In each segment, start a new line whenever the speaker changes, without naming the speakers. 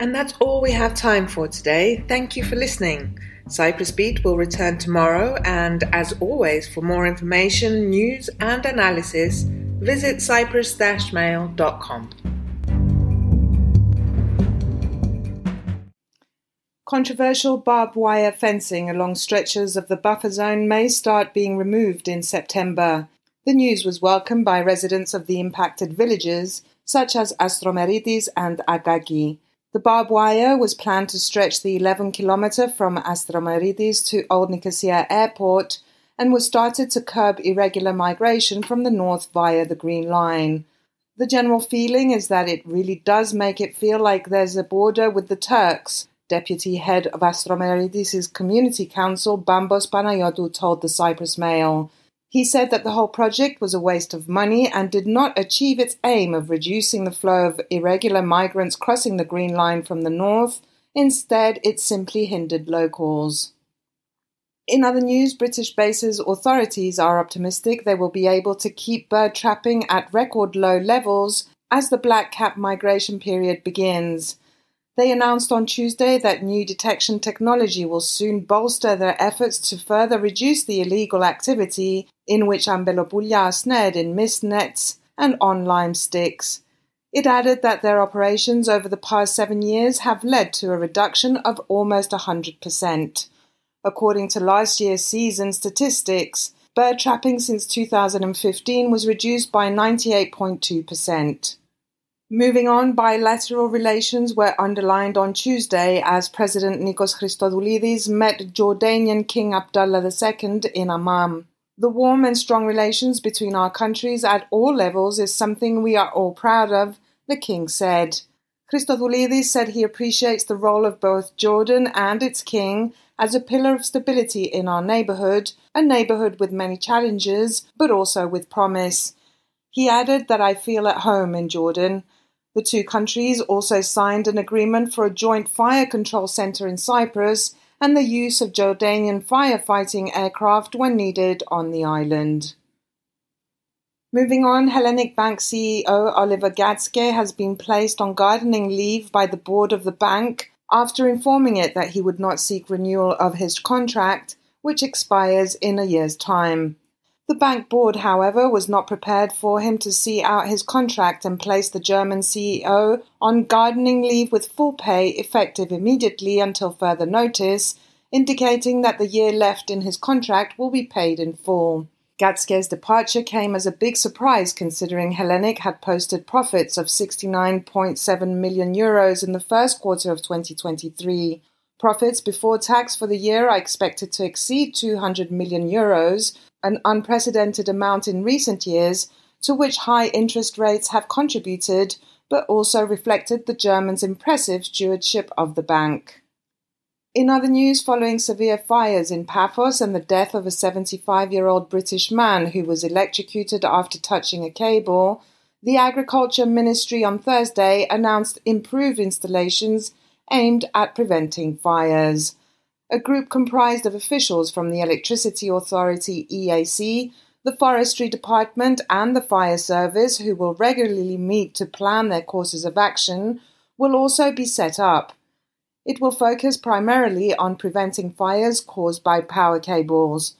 And that's all we have time for today. Thank you for listening. Cyprus Beat will return tomorrow, and as always, for more information, news, and analysis, visit cyprus-mail.com. Controversial barbed wire fencing along stretches of the buffer zone may start being removed in September. The news was welcomed by residents of the impacted villages, such as Astromeritis and Akaki. The barbed wire was planned to stretch the 11 kilometer from Astromeritis to Old Nicosia Airport and was started to curb irregular migration from the north via the Green Line. The general feeling is that it really does make it feel like there's a border with the Turks, deputy head of Astromeritis' community council Bambos Panayotou told the Cyprus Mail. He said that the whole project was a waste of money and did not achieve its aim of reducing the flow of irregular migrants crossing the Green Line from the north. Instead, it simply hindered locals. In other news, British bases authorities are optimistic they will be able to keep bird trapping at record low levels as the black cap migration period begins. They announced on Tuesday that new detection technology will soon bolster their efforts to further reduce the illegal activity in which Ambelopoulia are snared in mist nets and on lime sticks. It added that their operations over the past seven years have led to a reduction of almost 100%. According to last year's season statistics, bird trapping since 2015 was reduced by 98.2%. Moving on, bilateral relations were underlined on Tuesday as President Nikos Christodoulides met Jordanian King Abdullah II in Amman. The warm and strong relations between our countries at all levels is something we are all proud of, the king said. Christodoulides said he appreciates the role of both Jordan and its king as a pillar of stability in our neighborhood, a neighborhood with many challenges, but also with promise. He added that I feel at home in Jordan. The two countries also signed an agreement for a joint fire control center in Cyprus and the use of Jordanian firefighting aircraft when needed on the island. Moving on, Hellenic Bank CEO Oliver Gatzke has been placed on gardening leave by the board of the bank after informing it that he would not seek renewal of his contract, which expires in a year's time. The bank board, however, was not prepared for him to see out his contract and placed the German CEO on gardening leave with full pay effective immediately until further notice, indicating that the year left in his contract will be paid in full. Gatzke's departure came as a big surprise considering Hellenic had posted profits of 69.7 million euros in the first quarter of 2023. Profits before tax for the year are expected to exceed 200 million euros, an unprecedented amount in recent years, to which high interest rates have contributed, but also reflected the Germans' impressive stewardship of the bank. In other news, following severe fires in Paphos and the death of a 75 year old British man who was electrocuted after touching a cable, the Agriculture Ministry on Thursday announced improved installations aimed at preventing fires a group comprised of officials from the Electricity Authority EAC, the Forestry Department, and the Fire Service, who will regularly meet to plan their courses of action, will also be set up. It will focus primarily on preventing fires caused by power cables.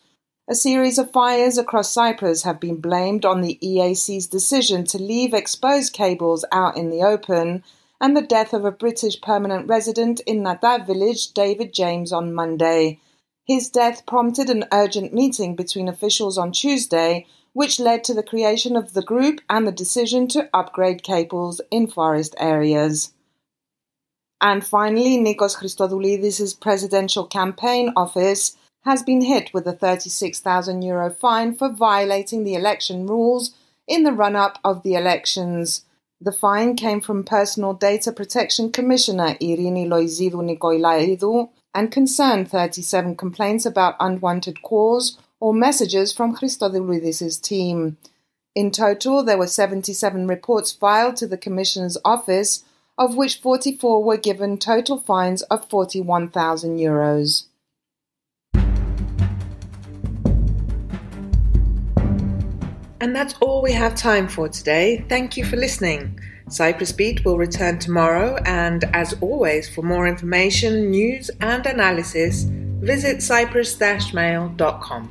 A series of fires across Cyprus have been blamed on the EAC's decision to leave exposed cables out in the open and the death of a British permanent resident in Nata village, David James, on Monday. His death prompted an urgent meeting between officials on Tuesday, which led to the creation of the group and the decision to upgrade cables in forest areas. And finally, Nikos Christodoulides' presidential campaign office has been hit with a 36,000 euro fine for violating the election rules in the run up of the elections. The fine came from Personal Data Protection Commissioner Irini Loizidou Nikolaidou and concerned 37 complaints about unwanted calls or messages from Christodoulides' team. In total, there were 77 reports filed to the Commissioner's office, of which 44 were given total fines of 41,000 euros. And that's all we have time for today. Thank you for listening.
Cyprus Beat will return tomorrow, and as always, for more information, news, and analysis, visit cyprus-mail.com.